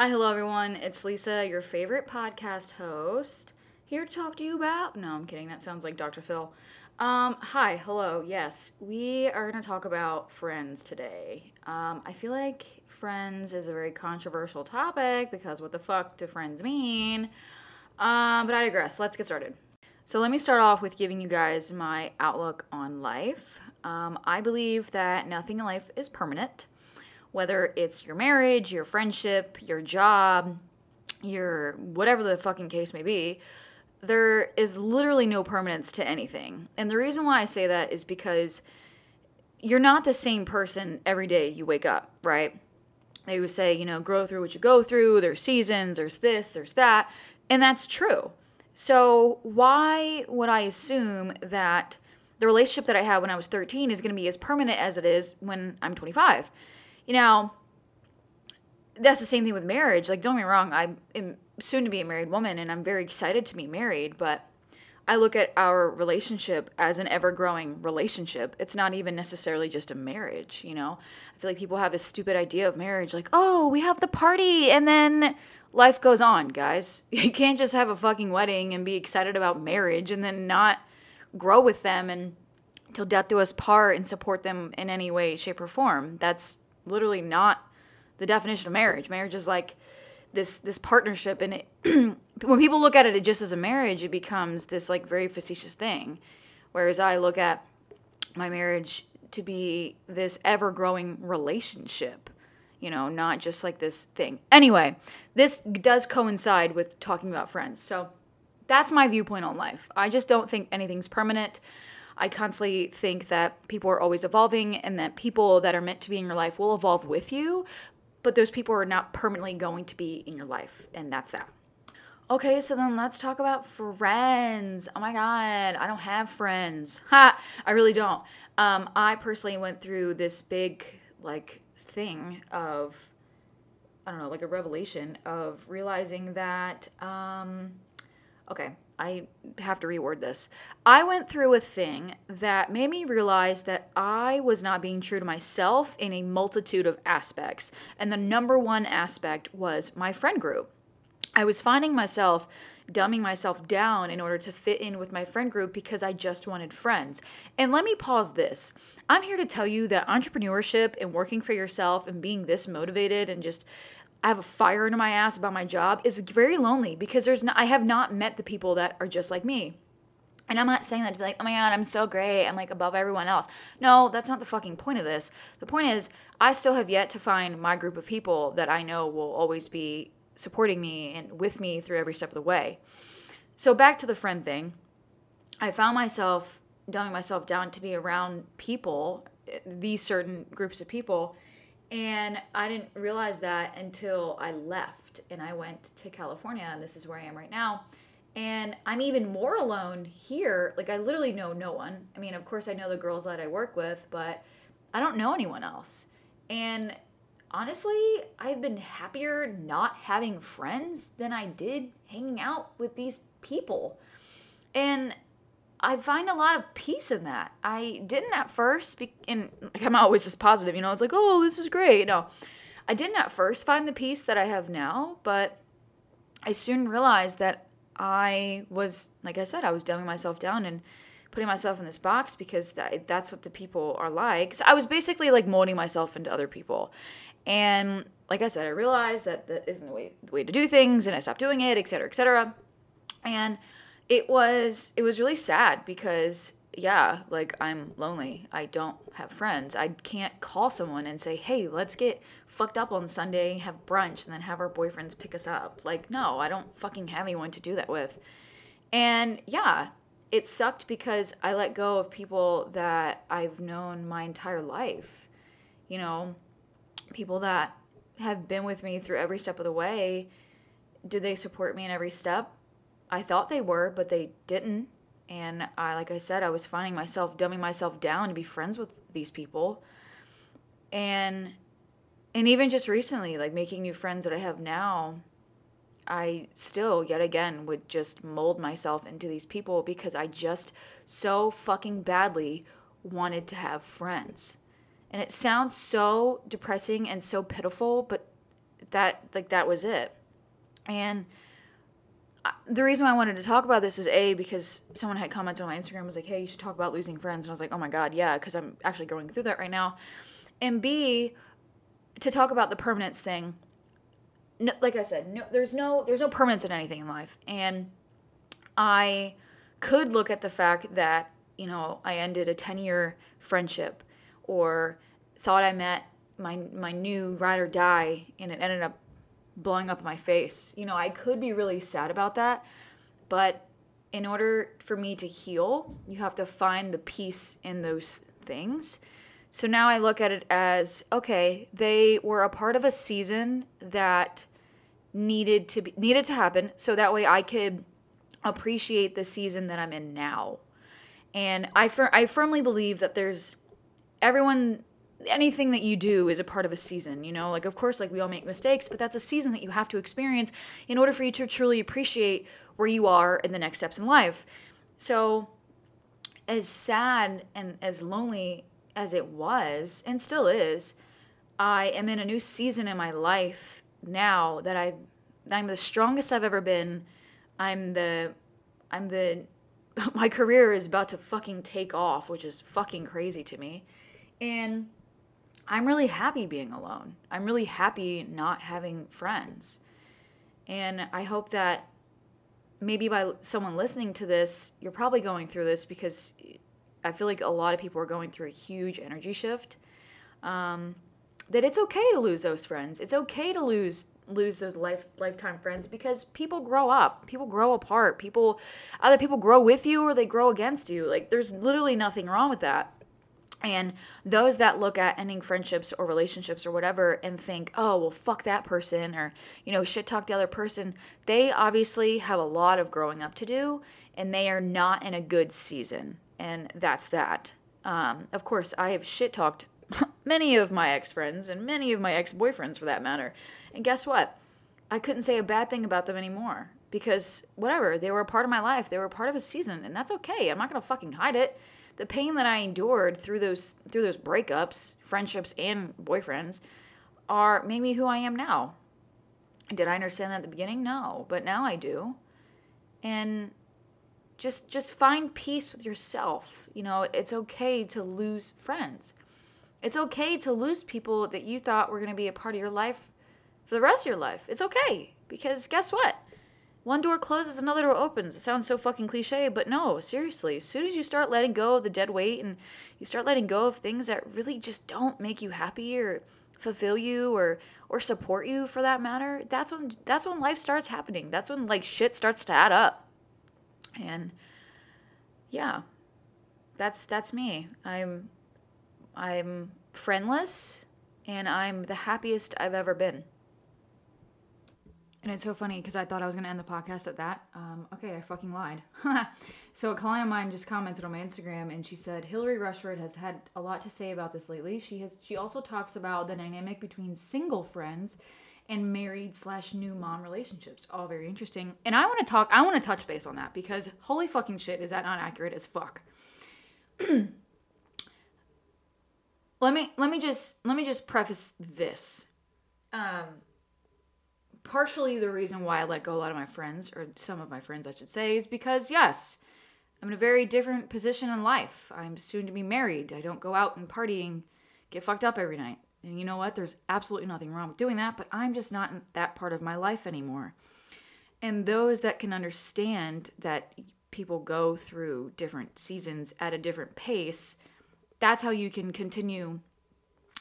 Hi, hello everyone. It's Lisa, your favorite podcast host, here to talk to you about. No, I'm kidding. That sounds like Dr. Phil. Um, hi, hello. Yes, we are going to talk about friends today. Um, I feel like friends is a very controversial topic because what the fuck do friends mean? Um, but I digress. Let's get started. So, let me start off with giving you guys my outlook on life. Um, I believe that nothing in life is permanent whether it's your marriage, your friendship, your job, your whatever the fucking case may be, there is literally no permanence to anything. And the reason why I say that is because you're not the same person every day you wake up, right? They would say, you know, grow through what you go through, there's seasons, there's this, there's that, and that's true. So, why would I assume that the relationship that I had when I was 13 is going to be as permanent as it is when I'm 25? You know, that's the same thing with marriage. Like, don't get me wrong, I'm soon to be a married woman and I'm very excited to be married, but I look at our relationship as an ever growing relationship. It's not even necessarily just a marriage, you know? I feel like people have a stupid idea of marriage like, oh, we have the party and then life goes on, guys. You can't just have a fucking wedding and be excited about marriage and then not grow with them and till death do us part and support them in any way, shape, or form. That's literally not the definition of marriage. Marriage is like this this partnership and it when people look at it just as a marriage, it becomes this like very facetious thing. Whereas I look at my marriage to be this ever growing relationship, you know, not just like this thing. Anyway, this does coincide with talking about friends. So that's my viewpoint on life. I just don't think anything's permanent. I constantly think that people are always evolving and that people that are meant to be in your life will evolve with you, but those people are not permanently going to be in your life, and that's that. Okay, so then let's talk about friends. Oh my god, I don't have friends. Ha! I really don't. Um, I personally went through this big, like, thing of, I don't know, like a revelation of realizing that, um, okay, I have to reword this. I went through a thing that made me realize that I was not being true to myself in a multitude of aspects. And the number one aspect was my friend group. I was finding myself dumbing myself down in order to fit in with my friend group because I just wanted friends. And let me pause this. I'm here to tell you that entrepreneurship and working for yourself and being this motivated and just I have a fire into my ass about my job is very lonely because there's not, I have not met the people that are just like me. And I'm not saying that to be like, oh my God, I'm so great. I'm like above everyone else. No, that's not the fucking point of this. The point is, I still have yet to find my group of people that I know will always be supporting me and with me through every step of the way. So back to the friend thing. I found myself dumbing myself down to be around people, eh, these certain groups of people and I didn't realize that until I left and I went to California, and this is where I am right now. And I'm even more alone here. Like, I literally know no one. I mean, of course, I know the girls that I work with, but I don't know anyone else. And honestly, I've been happier not having friends than I did hanging out with these people. And I find a lot of peace in that. I didn't at first, be- and I'm always just positive, you know, it's like, oh, this is great. No, I didn't at first find the peace that I have now, but I soon realized that I was, like I said, I was dumbing myself down and putting myself in this box because that, that's what the people are like. So I was basically like molding myself into other people. And like I said, I realized that that isn't the way, the way to do things, and I stopped doing it, et cetera, et cetera. And it was it was really sad because yeah, like I'm lonely. I don't have friends. I can't call someone and say, "Hey, let's get fucked up on Sunday, have brunch, and then have our boyfriends pick us up." Like, no, I don't fucking have anyone to do that with. And yeah, it sucked because I let go of people that I've known my entire life. You know, people that have been with me through every step of the way. Did they support me in every step? I thought they were, but they didn't. And I, like I said, I was finding myself dumbing myself down to be friends with these people. And and even just recently, like making new friends that I have now, I still yet again would just mold myself into these people because I just so fucking badly wanted to have friends. And it sounds so depressing and so pitiful, but that like that was it. And the reason I wanted to talk about this is a because someone had commented on my Instagram was like, "Hey, you should talk about losing friends," and I was like, "Oh my god, yeah," because I'm actually going through that right now. And b to talk about the permanence thing. No, like I said, no, there's no there's no permanence in anything in life, and I could look at the fact that you know I ended a ten year friendship, or thought I met my my new ride or die, and it ended up blowing up my face. You know, I could be really sad about that, but in order for me to heal, you have to find the peace in those things. So now I look at it as okay, they were a part of a season that needed to be needed to happen so that way I could appreciate the season that I'm in now. And I fir- I firmly believe that there's everyone anything that you do is a part of a season, you know? Like, of course, like we all make mistakes, but that's a season that you have to experience in order for you to truly appreciate where you are in the next steps in life. So, as sad and as lonely as it was, and still is, I am in a new season in my life now that I I'm the strongest I've ever been. I'm the I'm the my career is about to fucking take off, which is fucking crazy to me. And I'm really happy being alone. I'm really happy not having friends. And I hope that maybe by someone listening to this, you're probably going through this because I feel like a lot of people are going through a huge energy shift. Um, that it's okay to lose those friends. It's okay to lose lose those life lifetime friends because people grow up. People grow apart. People either people grow with you or they grow against you. Like there's literally nothing wrong with that. And those that look at ending friendships or relationships or whatever and think, oh, well, fuck that person or, you know, shit talk the other person, they obviously have a lot of growing up to do and they are not in a good season. And that's that. Um, of course, I have shit talked many of my ex friends and many of my ex boyfriends for that matter. And guess what? I couldn't say a bad thing about them anymore because whatever, they were a part of my life. They were a part of a season, and that's okay. I'm not to fucking hide it the pain that I endured through those through those breakups, friendships and boyfriends are made me who I am now. Did I understand that at the beginning? No, but now I do. And just just find peace with yourself. You know, it's okay to lose friends. It's okay to lose people that you thought were going to be a part of your life for the rest of your life. It's okay because guess what? One door closes, another door opens. It sounds so fucking cliche, but no, seriously. As soon as you start letting go of the dead weight and you start letting go of things that really just don't make you happy or fulfill you or or support you for that matter, that's when that's when life starts happening. That's when like shit starts to add up. And yeah. That's that's me. I'm I'm friendless and I'm the happiest I've ever been. And it's so funny because I thought I was going to end the podcast at that. Um, okay, I fucking lied. so a client of mine just commented on my Instagram and she said Hilary Rushford has had a lot to say about this lately. She has. She also talks about the dynamic between single friends and married slash new mom relationships. All very interesting. And I want to talk. I want to touch base on that because holy fucking shit, is that not accurate as fuck? let me let me just let me just preface this. Um partially the reason why I let go a lot of my friends, or some of my friends, I should say, is because, yes, I'm in a very different position in life. I'm soon to be married. I don't go out and partying, get fucked up every night. And you know what? There's absolutely nothing wrong with doing that, but I'm just not in that part of my life anymore. And those that can understand that people go through different seasons at a different pace, that's how you can continue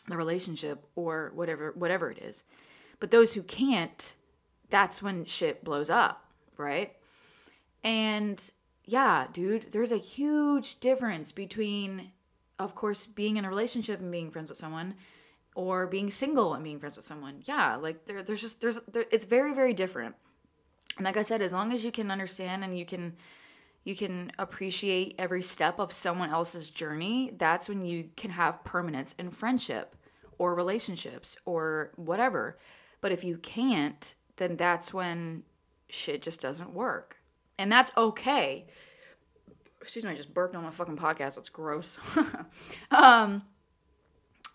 the relationship or whatever whatever it is. But those who can't, that's when shit blows up, right? And yeah, dude, there's a huge difference between, of course, being in a relationship and being friends with someone or being single and being friends with someone. Yeah, like there, there's just, there's, there, it's very, very different. And like I said, as long as you can understand and you can, you can appreciate every step of someone else's journey, that's when you can have permanence in friendship or relationships or whatever. But if you can't, then that's when shit just doesn't work. And that's okay. Excuse me, I just burped on my fucking podcast. That's gross. um,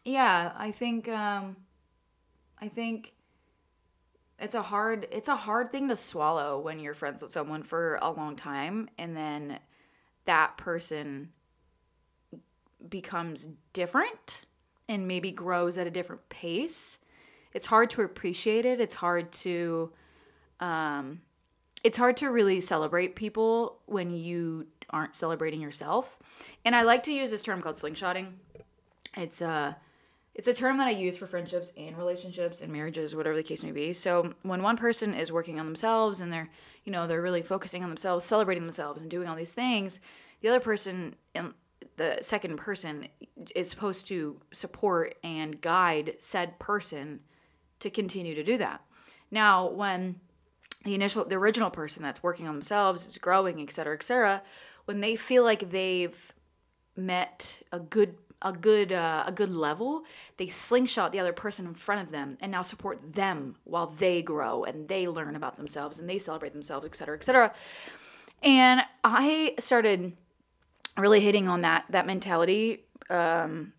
yeah, I think, um, I think it's a hard it's a hard thing to swallow when you're friends with someone for a long time and then that person becomes different and maybe grows at a different pace. It's hard to appreciate it. It's hard to um it's hard to really celebrate people when you aren't celebrating yourself. And I like to use this term called slingshotting. It's a it's a term that I use for friendships and relationships and marriages, whatever the case may be. So when one person is working on themselves and they're, you know, they're really focusing on themselves, celebrating themselves and doing all these things, the other person the second person is supposed to support and guide said person to continue to do that. Now, when the initial the original person that's working on themselves is growing, et cetera, et cetera, when they feel like they've met a good a good uh, a good level, they slingshot the other person in front of them and now support them while they grow and they learn about themselves and they celebrate themselves, et cetera, et cetera. And I started really hitting on that that mentality. Um,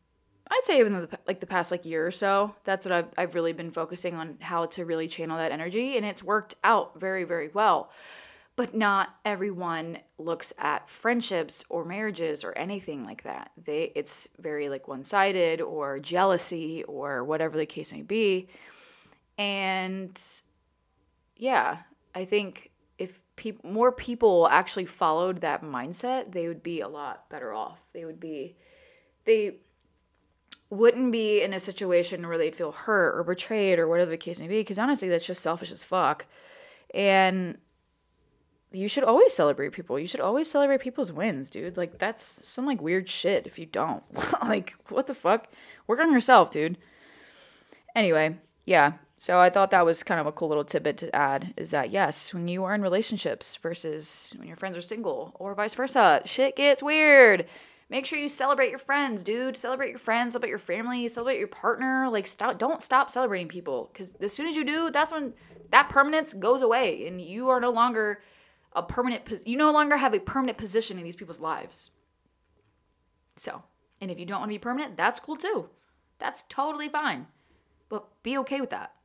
I'd say even the, like the past like year or so, that's what I've, I've really been focusing on how to really channel that energy, and it's worked out very very well. But not everyone looks at friendships or marriages or anything like that. They it's very like one-sided or jealousy or whatever the case may be. And yeah i think if people more people actually followed that mindset they would be a lot better off. They would be they wouldn't be in a situation where they'd feel hurt or betrayed or whatever the case may be because honestly that's just selfish as fuck and you should always celebrate people. You should always celebrate people's wins, dude. Like that's some like weird shit if you don't. like what the fuck? Work on yourself, dude. Anyway, yeah. So I thought that was kind of a cool little tidbit to add is that yes, when you are in relationships versus when your friends are single or vice versa, shit gets weird. Make sure you celebrate your friends, dude. Celebrate your friends, celebrate your family, celebrate your partner. Like stop don't stop celebrating people cuz as soon as you do, that's when that permanence goes away and you are no longer a permanent you no longer have a permanent position in these people's lives. So, and if you don't want to be permanent, that's cool too. That's totally fine. But be okay with that.